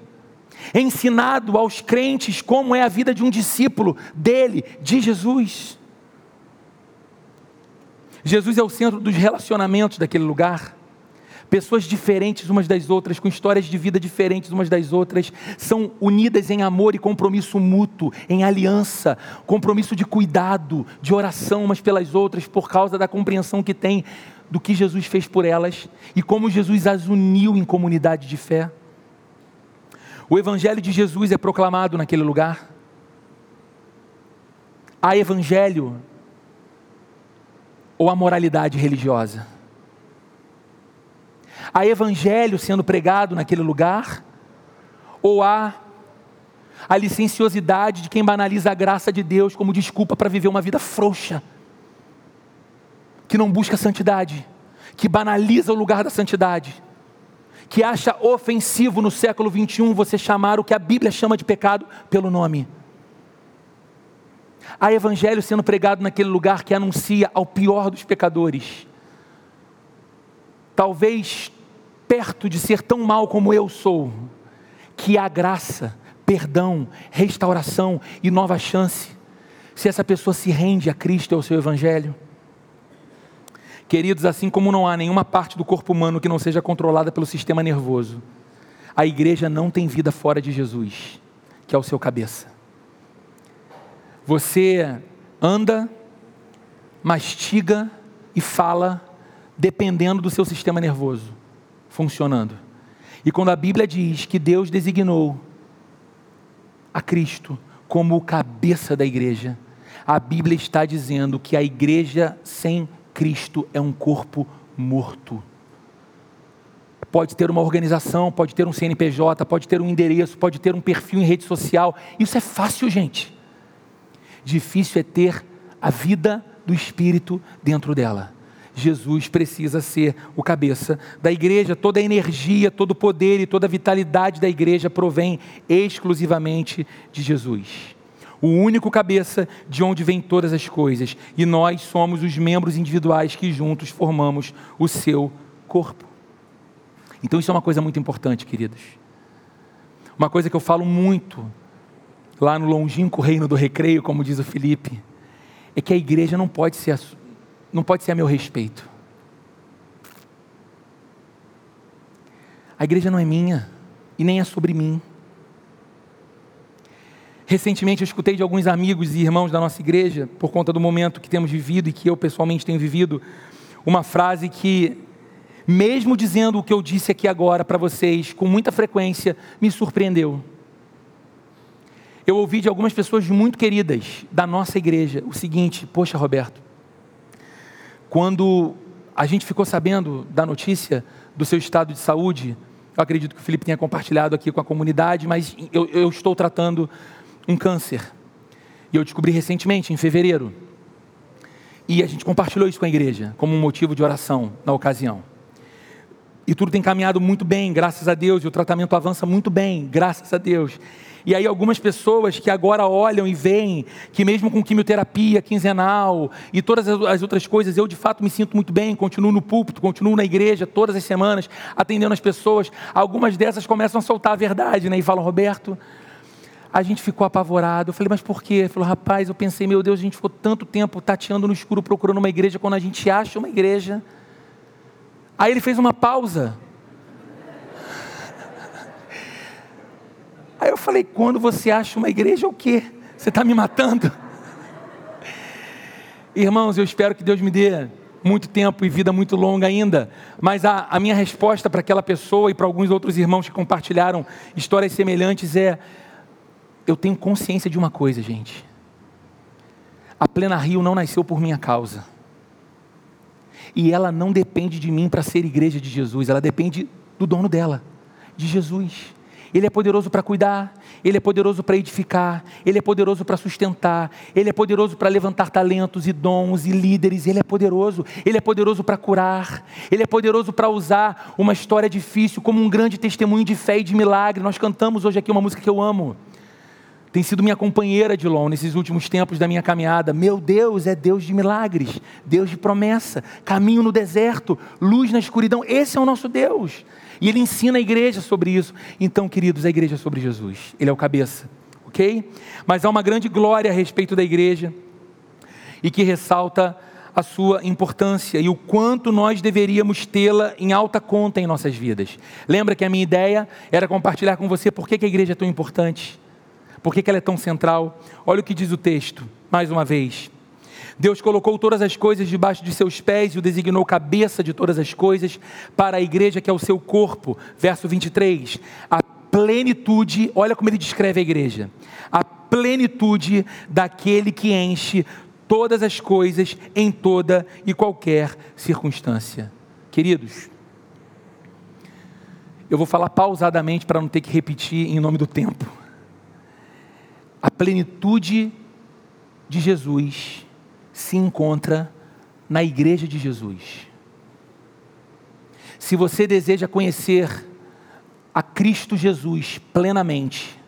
É ensinado aos crentes como é a vida de um discípulo dele, de Jesus. Jesus é o centro dos relacionamentos daquele lugar. Pessoas diferentes umas das outras, com histórias de vida diferentes umas das outras, são unidas em amor e compromisso mútuo, em aliança, compromisso de cuidado, de oração umas pelas outras, por causa da compreensão que tem do que Jesus fez por elas e como Jesus as uniu em comunidade de fé. O Evangelho de Jesus é proclamado naquele lugar. Há Evangelho ou a moralidade religiosa? Há evangelho sendo pregado naquele lugar? Ou há a licenciosidade de quem banaliza a graça de Deus como desculpa para viver uma vida frouxa, que não busca santidade, que banaliza o lugar da santidade, que acha ofensivo no século 21 você chamar o que a Bíblia chama de pecado pelo nome. Há evangelho sendo pregado naquele lugar que anuncia ao pior dos pecadores. Talvez perto de ser tão mal como eu sou, que há graça, perdão, restauração e nova chance, se essa pessoa se rende a Cristo e ao seu Evangelho. Queridos, assim como não há nenhuma parte do corpo humano que não seja controlada pelo sistema nervoso, a igreja não tem vida fora de Jesus, que é o seu cabeça. Você anda, mastiga e fala dependendo do seu sistema nervoso funcionando. E quando a Bíblia diz que Deus designou a Cristo como o cabeça da igreja, a Bíblia está dizendo que a igreja sem Cristo é um corpo morto. Pode ter uma organização, pode ter um CNPJ, pode ter um endereço, pode ter um perfil em rede social. Isso é fácil, gente. Difícil é ter a vida do Espírito dentro dela. Jesus precisa ser o cabeça da igreja. Toda a energia, todo o poder e toda a vitalidade da igreja provém exclusivamente de Jesus. O único cabeça de onde vêm todas as coisas. E nós somos os membros individuais que juntos formamos o seu corpo. Então isso é uma coisa muito importante, queridos. Uma coisa que eu falo muito lá no longínquo reino do recreio, como diz o Felipe, é que a igreja não pode ser não pode ser a meu respeito. A igreja não é minha e nem é sobre mim. Recentemente eu escutei de alguns amigos e irmãos da nossa igreja, por conta do momento que temos vivido e que eu pessoalmente tenho vivido, uma frase que, mesmo dizendo o que eu disse aqui agora para vocês, com muita frequência, me surpreendeu. Eu ouvi de algumas pessoas muito queridas da nossa igreja o seguinte: Poxa, Roberto, quando a gente ficou sabendo da notícia do seu estado de saúde, eu acredito que o Felipe tenha compartilhado aqui com a comunidade, mas eu, eu estou tratando um câncer. E eu descobri recentemente, em fevereiro. E a gente compartilhou isso com a igreja, como um motivo de oração na ocasião. E tudo tem caminhado muito bem, graças a Deus, e o tratamento avança muito bem, graças a Deus. E aí algumas pessoas que agora olham e veem que mesmo com quimioterapia quinzenal e todas as outras coisas, eu de fato me sinto muito bem, continuo no púlpito, continuo na igreja todas as semanas, atendendo as pessoas. Algumas dessas começam a soltar a verdade, né? E falam, Roberto, a gente ficou apavorado. Eu falei, mas por quê? Ele falou, rapaz, eu pensei, meu Deus, a gente ficou tanto tempo tateando no escuro procurando uma igreja, quando a gente acha uma igreja. Aí ele fez uma pausa. Aí eu falei: quando você acha uma igreja, o quê? Você está me matando? Irmãos, eu espero que Deus me dê muito tempo e vida muito longa ainda, mas a, a minha resposta para aquela pessoa e para alguns outros irmãos que compartilharam histórias semelhantes é: eu tenho consciência de uma coisa, gente. A Plena Rio não nasceu por minha causa. E ela não depende de mim para ser igreja de Jesus, ela depende do dono dela, de Jesus. Ele é poderoso para cuidar, Ele é poderoso para edificar, Ele é poderoso para sustentar, Ele é poderoso para levantar talentos e dons e líderes, Ele é poderoso, Ele é poderoso para curar, Ele é poderoso para usar uma história difícil como um grande testemunho de fé e de milagre. Nós cantamos hoje aqui uma música que eu amo. Tem sido minha companheira de long nesses últimos tempos da minha caminhada. Meu Deus é Deus de milagres, Deus de promessa, caminho no deserto, luz na escuridão. Esse é o nosso Deus. E ele ensina a igreja sobre isso. Então, queridos, a igreja é sobre Jesus. Ele é o cabeça, ok? Mas há uma grande glória a respeito da igreja e que ressalta a sua importância e o quanto nós deveríamos tê-la em alta conta em nossas vidas. Lembra que a minha ideia era compartilhar com você por que, a igreja é tão importante, por que ela é tão central. Olha o que diz o texto, mais uma vez. Deus colocou todas as coisas debaixo de seus pés e o designou cabeça de todas as coisas para a igreja que é o seu corpo. Verso 23. A plenitude, olha como ele descreve a igreja. A plenitude daquele que enche todas as coisas em toda e qualquer circunstância. Queridos, eu vou falar pausadamente para não ter que repetir em nome do tempo. A plenitude de Jesus se encontra na igreja de Jesus. Se você deseja conhecer a Cristo Jesus plenamente,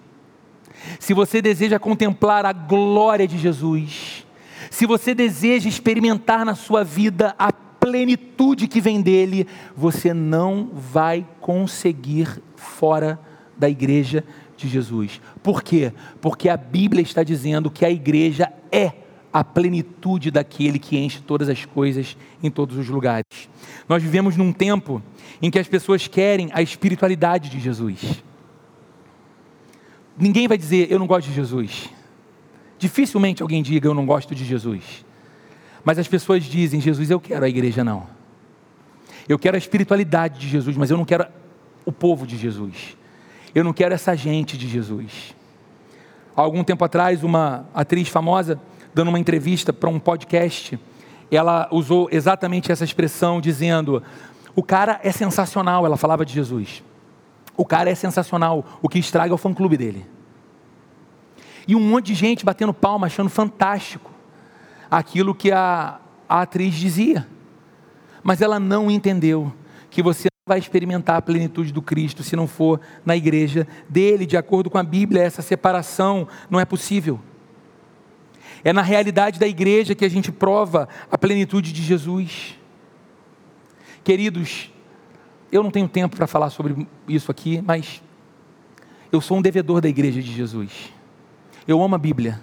se você deseja contemplar a glória de Jesus, se você deseja experimentar na sua vida a plenitude que vem dele, você não vai conseguir fora da igreja de Jesus. Por quê? Porque a Bíblia está dizendo que a igreja é a plenitude daquele que enche todas as coisas em todos os lugares. Nós vivemos num tempo em que as pessoas querem a espiritualidade de Jesus. Ninguém vai dizer eu não gosto de Jesus. Dificilmente alguém diga eu não gosto de Jesus. Mas as pessoas dizem Jesus eu quero a igreja não. Eu quero a espiritualidade de Jesus, mas eu não quero o povo de Jesus. Eu não quero essa gente de Jesus. Há algum tempo atrás, uma atriz famosa dando uma entrevista para um podcast, ela usou exatamente essa expressão, dizendo: o cara é sensacional. Ela falava de Jesus. O cara é sensacional. O que estraga é o fã-clube dele. E um monte de gente batendo palma, achando fantástico aquilo que a, a atriz dizia. Mas ela não entendeu que você vai experimentar a plenitude do Cristo se não for na igreja dele. De acordo com a Bíblia, essa separação não é possível. É na realidade da igreja que a gente prova a plenitude de Jesus. Queridos, eu não tenho tempo para falar sobre isso aqui, mas eu sou um devedor da igreja de Jesus. Eu amo a Bíblia.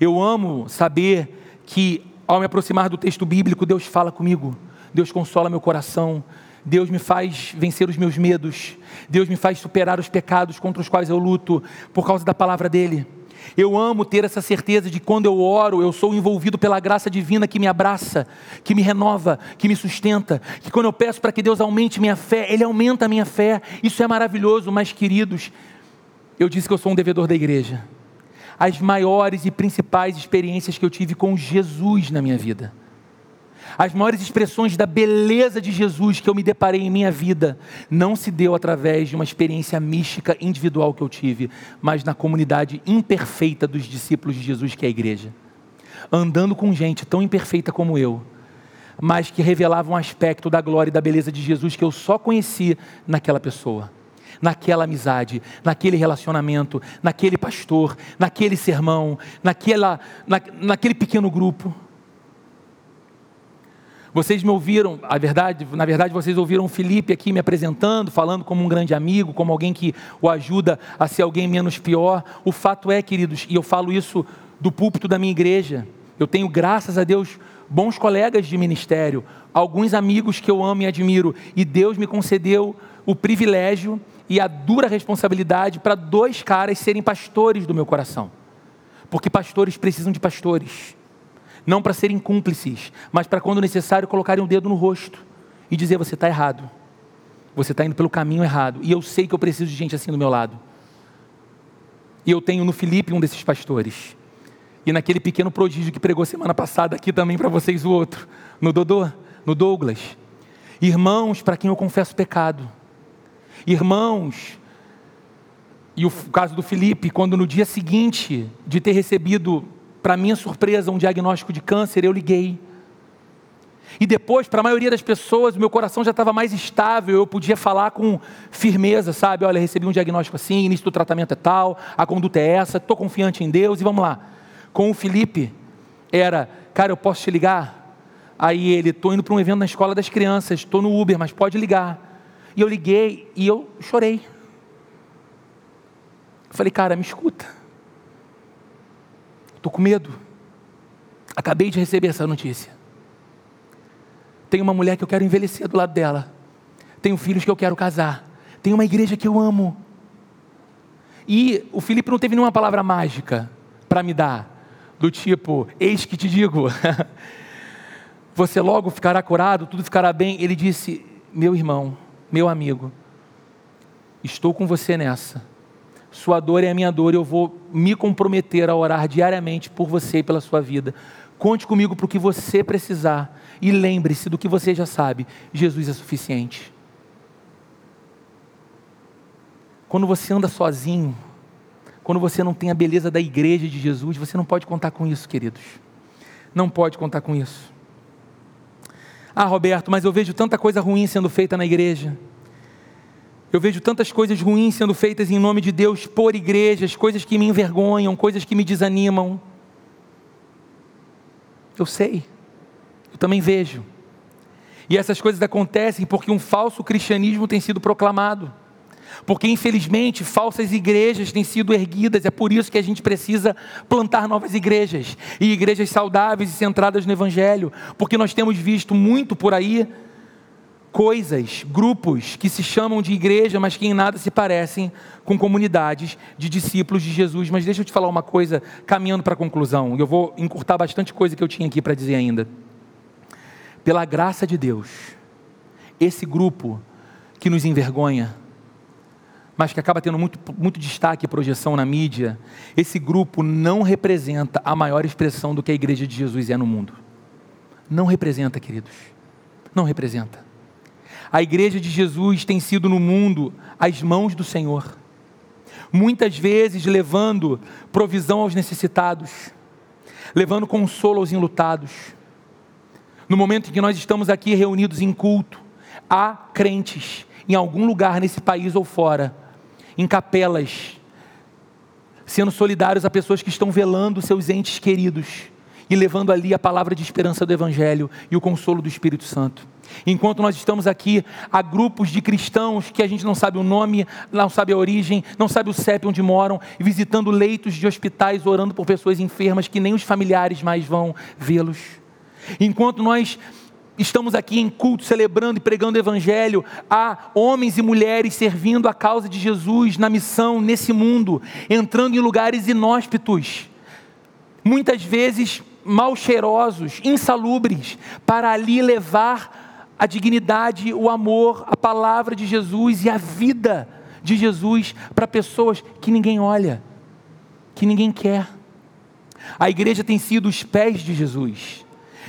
Eu amo saber que ao me aproximar do texto bíblico, Deus fala comigo, Deus consola meu coração, Deus me faz vencer os meus medos, Deus me faz superar os pecados contra os quais eu luto por causa da palavra dEle. Eu amo ter essa certeza de quando eu oro, eu sou envolvido pela graça divina que me abraça, que me renova, que me sustenta. Que quando eu peço para que Deus aumente minha fé, Ele aumenta a minha fé. Isso é maravilhoso, mas queridos, eu disse que eu sou um devedor da igreja as maiores e principais experiências que eu tive com Jesus na minha vida. As maiores expressões da beleza de Jesus que eu me deparei em minha vida não se deu através de uma experiência mística individual que eu tive, mas na comunidade imperfeita dos discípulos de Jesus, que é a igreja. Andando com gente tão imperfeita como eu, mas que revelava um aspecto da glória e da beleza de Jesus que eu só conheci naquela pessoa naquela amizade, naquele relacionamento, naquele pastor, naquele sermão, naquela, na, naquele pequeno grupo. Vocês me ouviram, a verdade, na verdade, vocês ouviram o Felipe aqui me apresentando, falando como um grande amigo, como alguém que o ajuda a ser alguém menos pior. O fato é, queridos, e eu falo isso do púlpito da minha igreja, eu tenho, graças a Deus, bons colegas de ministério, alguns amigos que eu amo e admiro, e Deus me concedeu o privilégio e a dura responsabilidade para dois caras serem pastores do meu coração. Porque pastores precisam de pastores. Não para serem cúmplices, mas para quando necessário colocarem o dedo no rosto e dizer: você está errado. Você está indo pelo caminho errado. E eu sei que eu preciso de gente assim do meu lado. E eu tenho no Felipe um desses pastores. E naquele pequeno prodígio que pregou semana passada aqui também para vocês o outro, no Dodô, no Douglas. Irmãos para quem eu confesso pecado Irmãos, e o caso do Felipe, quando no dia seguinte de ter recebido, para minha surpresa, um diagnóstico de câncer, eu liguei. E depois, para a maioria das pessoas, meu coração já estava mais estável, eu podia falar com firmeza, sabe? Olha, recebi um diagnóstico assim, início do tratamento é tal, a conduta é essa, estou confiante em Deus e vamos lá. Com o Felipe, era, cara, eu posso te ligar? Aí ele, estou indo para um evento na escola das crianças, estou no Uber, mas pode ligar. E eu liguei e eu chorei. Falei, cara, me escuta. Estou com medo. Acabei de receber essa notícia. Tenho uma mulher que eu quero envelhecer do lado dela. Tenho filhos que eu quero casar. Tenho uma igreja que eu amo. E o Felipe não teve nenhuma palavra mágica para me dar, do tipo, eis que te digo, você logo ficará curado, tudo ficará bem. Ele disse, meu irmão, meu amigo, estou com você nessa. Sua dor é a minha dor, eu vou me comprometer a orar diariamente por você e pela sua vida. Conte comigo para o que você precisar e lembre-se do que você já sabe: Jesus é suficiente. Quando você anda sozinho, quando você não tem a beleza da igreja de Jesus, você não pode contar com isso, queridos. Não pode contar com isso. Ah, Roberto, mas eu vejo tanta coisa ruim sendo feita na igreja. Eu vejo tantas coisas ruins sendo feitas em nome de Deus por igrejas, coisas que me envergonham, coisas que me desanimam. Eu sei, eu também vejo. E essas coisas acontecem porque um falso cristianismo tem sido proclamado. Porque infelizmente falsas igrejas têm sido erguidas, é por isso que a gente precisa plantar novas igrejas, e igrejas saudáveis e centradas no Evangelho, porque nós temos visto muito por aí coisas, grupos que se chamam de igreja, mas que em nada se parecem com comunidades de discípulos de Jesus. Mas deixa eu te falar uma coisa, caminhando para a conclusão, eu vou encurtar bastante coisa que eu tinha aqui para dizer ainda. Pela graça de Deus, esse grupo que nos envergonha, mas que acaba tendo muito, muito destaque e projeção na mídia, esse grupo não representa a maior expressão do que a igreja de Jesus é no mundo. Não representa, queridos. Não representa. A igreja de Jesus tem sido no mundo as mãos do Senhor, muitas vezes levando provisão aos necessitados, levando consolo aos enlutados. No momento em que nós estamos aqui reunidos em culto, há crentes em algum lugar nesse país ou fora em capelas, sendo solidários a pessoas que estão velando seus entes queridos e levando ali a palavra de esperança do Evangelho e o consolo do Espírito Santo. Enquanto nós estamos aqui, há grupos de cristãos que a gente não sabe o nome, não sabe a origem, não sabe o CEP onde moram, visitando leitos de hospitais, orando por pessoas enfermas que nem os familiares mais vão vê-los. Enquanto nós estamos aqui em culto, celebrando e pregando o Evangelho, há homens e mulheres servindo a causa de Jesus na missão, nesse mundo, entrando em lugares inóspitos, muitas vezes mal cheirosos, insalubres, para ali levar a dignidade, o amor, a palavra de Jesus e a vida de Jesus para pessoas que ninguém olha, que ninguém quer. A igreja tem sido os pés de Jesus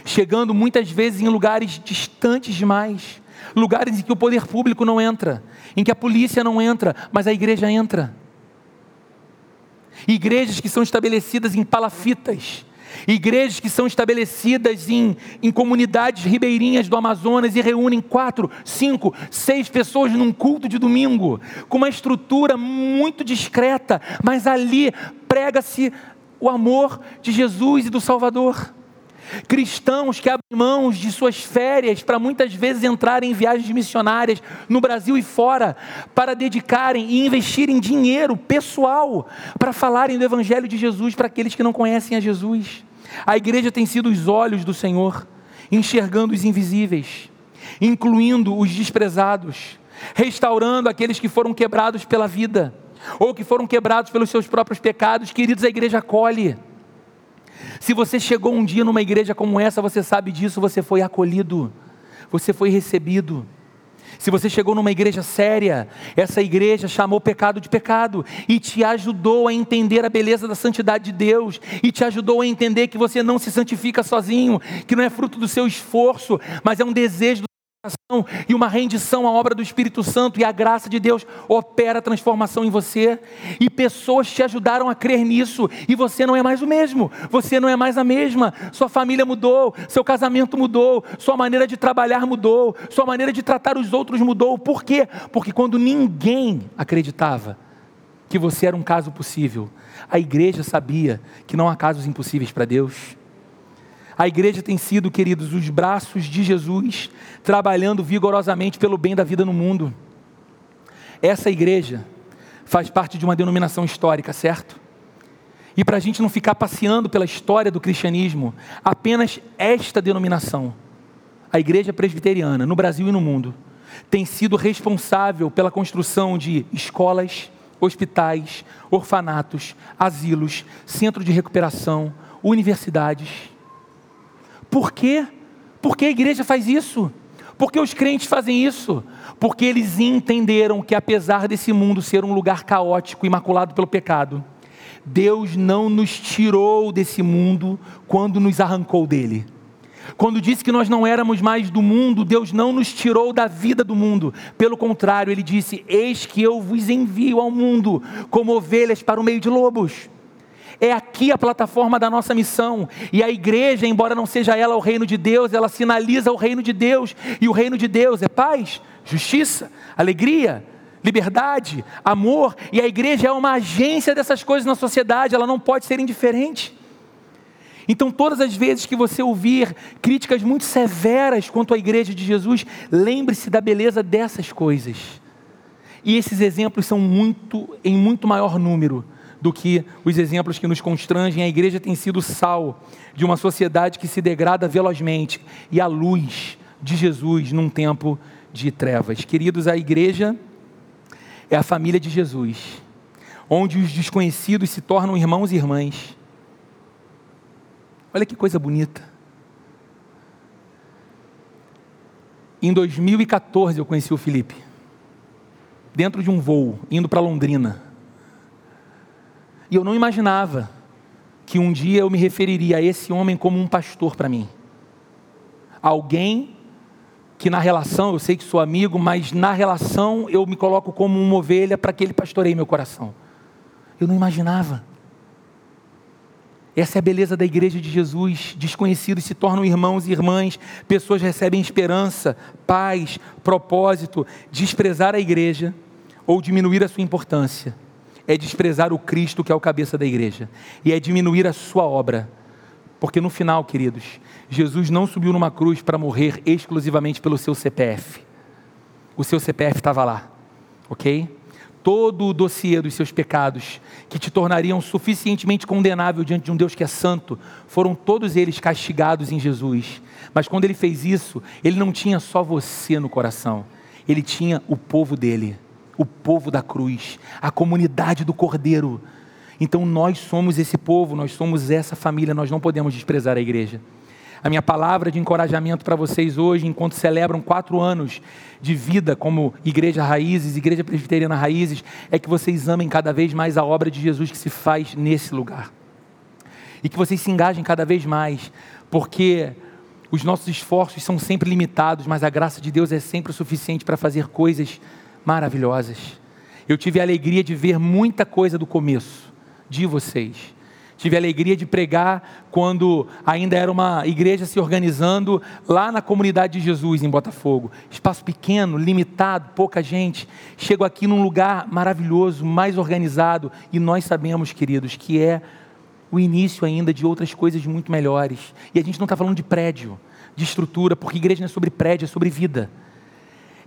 chegando muitas vezes em lugares distantes demais, lugares em que o poder público não entra, em que a polícia não entra, mas a igreja entra. Igrejas que são estabelecidas em palafitas, igrejas que são estabelecidas em, em comunidades ribeirinhas do Amazonas e reúnem quatro, cinco, seis pessoas num culto de domingo, com uma estrutura muito discreta, mas ali prega-se o amor de Jesus e do Salvador. Cristãos que abrem mãos de suas férias para muitas vezes entrarem em viagens missionárias no Brasil e fora, para dedicarem e investirem dinheiro pessoal para falarem do Evangelho de Jesus para aqueles que não conhecem a Jesus. A igreja tem sido os olhos do Senhor, enxergando os invisíveis, incluindo os desprezados, restaurando aqueles que foram quebrados pela vida ou que foram quebrados pelos seus próprios pecados. Queridos, a igreja acolhe. Se você chegou um dia numa igreja como essa, você sabe disso, você foi acolhido, você foi recebido. Se você chegou numa igreja séria, essa igreja chamou pecado de pecado e te ajudou a entender a beleza da santidade de Deus e te ajudou a entender que você não se santifica sozinho, que não é fruto do seu esforço, mas é um desejo e uma rendição à obra do Espírito Santo e a graça de Deus opera a transformação em você e pessoas te ajudaram a crer nisso e você não é mais o mesmo, você não é mais a mesma, sua família mudou, seu casamento mudou, sua maneira de trabalhar mudou, sua maneira de tratar os outros mudou. Por quê? Porque quando ninguém acreditava que você era um caso possível, a igreja sabia que não há casos impossíveis para Deus. A igreja tem sido, queridos, os braços de Jesus, trabalhando vigorosamente pelo bem da vida no mundo. Essa igreja faz parte de uma denominação histórica, certo? E para a gente não ficar passeando pela história do cristianismo, apenas esta denominação, a Igreja Presbiteriana, no Brasil e no mundo, tem sido responsável pela construção de escolas, hospitais, orfanatos, asilos, centro de recuperação, universidades por quê? Por que a igreja faz isso? Por que os crentes fazem isso? Porque eles entenderam que, apesar desse mundo ser um lugar caótico, imaculado pelo pecado, Deus não nos tirou desse mundo quando nos arrancou dele. Quando disse que nós não éramos mais do mundo, Deus não nos tirou da vida do mundo. Pelo contrário, Ele disse: Eis que eu vos envio ao mundo como ovelhas para o meio de lobos. É aqui a plataforma da nossa missão. E a igreja, embora não seja ela o reino de Deus, ela sinaliza o reino de Deus. E o reino de Deus é paz, justiça, alegria, liberdade, amor. E a igreja é uma agência dessas coisas na sociedade, ela não pode ser indiferente. Então, todas as vezes que você ouvir críticas muito severas quanto à igreja de Jesus, lembre-se da beleza dessas coisas. E esses exemplos são muito, em muito maior número do que os exemplos que nos constrangem. A igreja tem sido sal de uma sociedade que se degrada velozmente e a luz de Jesus num tempo de trevas. Queridos, a igreja é a família de Jesus, onde os desconhecidos se tornam irmãos e irmãs. Olha que coisa bonita. Em 2014 eu conheci o Felipe, dentro de um voo, indo para Londrina. E eu não imaginava que um dia eu me referiria a esse homem como um pastor para mim. Alguém que na relação, eu sei que sou amigo, mas na relação eu me coloco como uma ovelha para que ele pastoreie meu coração. Eu não imaginava. Essa é a beleza da igreja de Jesus. Desconhecidos se tornam irmãos e irmãs, pessoas recebem esperança, paz, propósito. Desprezar a igreja ou diminuir a sua importância é desprezar o Cristo que é o cabeça da igreja, e é diminuir a sua obra. Porque no final, queridos, Jesus não subiu numa cruz para morrer exclusivamente pelo seu CPF. O seu CPF estava lá, ok? todo o dossiê dos seus pecados, que te tornariam suficientemente condenável diante de um Deus que é santo, foram todos eles castigados em Jesus. Mas quando ele fez isso, ele não tinha só você no coração, ele tinha o povo dele, o povo da cruz, a comunidade do Cordeiro. Então nós somos esse povo, nós somos essa família, nós não podemos desprezar a igreja. A minha palavra de encorajamento para vocês hoje, enquanto celebram quatro anos de vida como Igreja Raízes, Igreja Presbiteriana Raízes, é que vocês amem cada vez mais a obra de Jesus que se faz nesse lugar. E que vocês se engajem cada vez mais, porque os nossos esforços são sempre limitados, mas a graça de Deus é sempre o suficiente para fazer coisas maravilhosas. Eu tive a alegria de ver muita coisa do começo de vocês. Tive a alegria de pregar quando ainda era uma igreja se organizando lá na comunidade de Jesus, em Botafogo. Espaço pequeno, limitado, pouca gente. Chego aqui num lugar maravilhoso, mais organizado, e nós sabemos, queridos, que é o início ainda de outras coisas muito melhores. E a gente não está falando de prédio, de estrutura, porque igreja não é sobre prédio, é sobre vida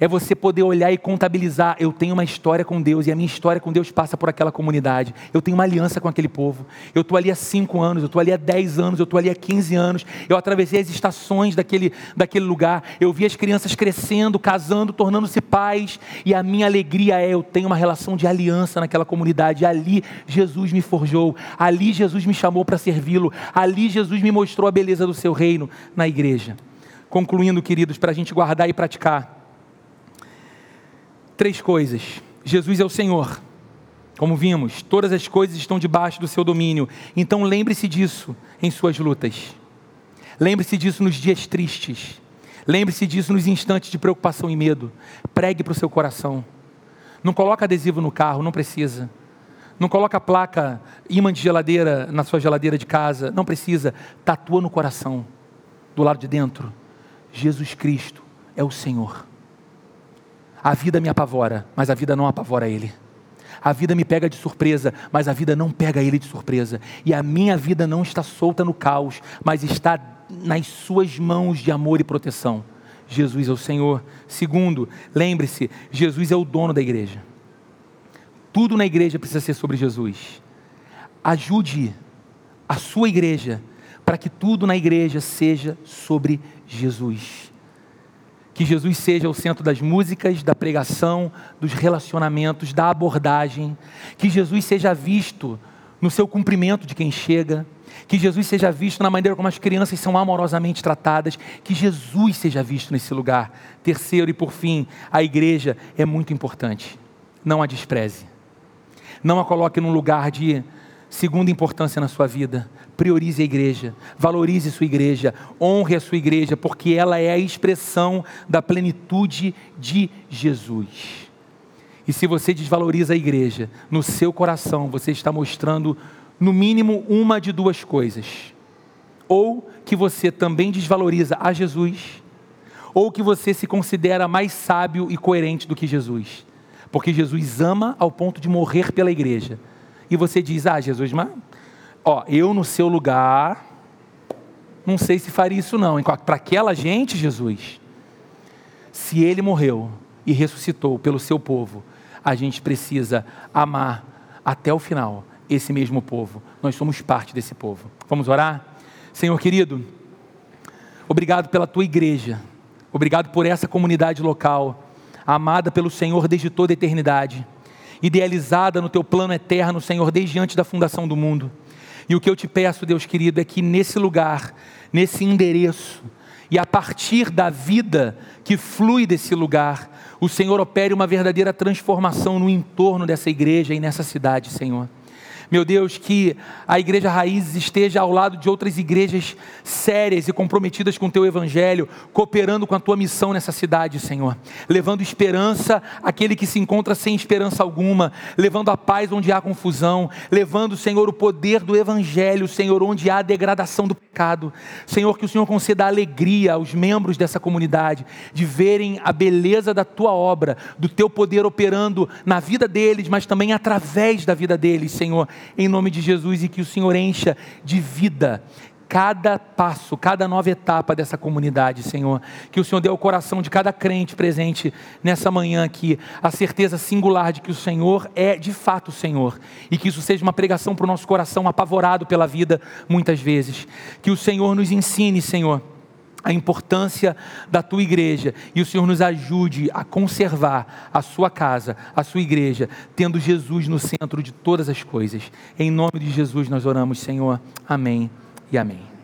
é você poder olhar e contabilizar. Eu tenho uma história com Deus e a minha história com Deus passa por aquela comunidade. Eu tenho uma aliança com aquele povo. Eu estou ali há cinco anos, eu estou ali há dez anos, eu estou ali há quinze anos. Eu atravessei as estações daquele, daquele lugar. Eu vi as crianças crescendo, casando, tornando-se pais. E a minha alegria é: eu tenho uma relação de aliança naquela comunidade. Ali Jesus me forjou. Ali Jesus me chamou para servi-lo. Ali Jesus me mostrou a beleza do seu reino na igreja. Concluindo, queridos, para a gente guardar e praticar três coisas: Jesus é o Senhor. Como vimos, todas as coisas estão debaixo do seu domínio. Então lembre-se disso em suas lutas. Lembre-se disso nos dias tristes. Lembre-se disso nos instantes de preocupação e medo. Pregue para o seu coração. Não coloca adesivo no carro, não precisa. Não coloca placa, imã de geladeira na sua geladeira de casa, não precisa. Tatua no coração, do lado de dentro. Jesus Cristo é o Senhor. A vida me apavora, mas a vida não apavora ele. A vida me pega de surpresa, mas a vida não pega ele de surpresa. E a minha vida não está solta no caos, mas está nas suas mãos de amor e proteção. Jesus é o Senhor. Segundo, lembre-se, Jesus é o dono da igreja. Tudo na igreja precisa ser sobre Jesus. Ajude a sua igreja para que tudo na igreja seja sobre Jesus. Que Jesus seja o centro das músicas, da pregação, dos relacionamentos, da abordagem. Que Jesus seja visto no seu cumprimento de quem chega. Que Jesus seja visto na maneira como as crianças são amorosamente tratadas. Que Jesus seja visto nesse lugar. Terceiro e por fim, a igreja é muito importante. Não a despreze. Não a coloque num lugar de segunda importância na sua vida. Priorize a igreja, valorize sua igreja, honre a sua igreja, porque ela é a expressão da plenitude de Jesus. E se você desvaloriza a igreja, no seu coração você está mostrando, no mínimo, uma de duas coisas: ou que você também desvaloriza a Jesus, ou que você se considera mais sábio e coerente do que Jesus, porque Jesus ama ao ponto de morrer pela igreja. E você diz: Ah, Jesus, mas ó, eu no seu lugar, não sei se faria isso não. Para aquela gente, Jesus, se ele morreu e ressuscitou pelo seu povo, a gente precisa amar até o final esse mesmo povo. Nós somos parte desse povo. Vamos orar? Senhor querido, obrigado pela tua igreja, obrigado por essa comunidade local, amada pelo Senhor desde toda a eternidade idealizada no teu plano eterno, Senhor, desde antes da fundação do mundo. E o que eu te peço, Deus querido, é que nesse lugar, nesse endereço, e a partir da vida que flui desse lugar, o Senhor opere uma verdadeira transformação no entorno dessa igreja e nessa cidade, Senhor. Meu Deus, que a igreja Raízes esteja ao lado de outras igrejas sérias e comprometidas com o teu evangelho, cooperando com a tua missão nessa cidade, Senhor. Levando esperança àquele que se encontra sem esperança alguma, levando a paz onde há confusão, levando, Senhor, o poder do evangelho, Senhor, onde há degradação do pecado. Senhor, que o Senhor conceda alegria aos membros dessa comunidade de verem a beleza da tua obra, do teu poder operando na vida deles, mas também através da vida deles, Senhor em nome de Jesus e que o Senhor encha de vida cada passo, cada nova etapa dessa comunidade, Senhor. Que o Senhor dê ao coração de cada crente presente nessa manhã aqui a certeza singular de que o Senhor é de fato o Senhor e que isso seja uma pregação para o nosso coração apavorado pela vida muitas vezes. Que o Senhor nos ensine, Senhor a importância da tua igreja e o Senhor nos ajude a conservar a sua casa, a sua igreja, tendo Jesus no centro de todas as coisas. Em nome de Jesus nós oramos, Senhor. Amém e amém.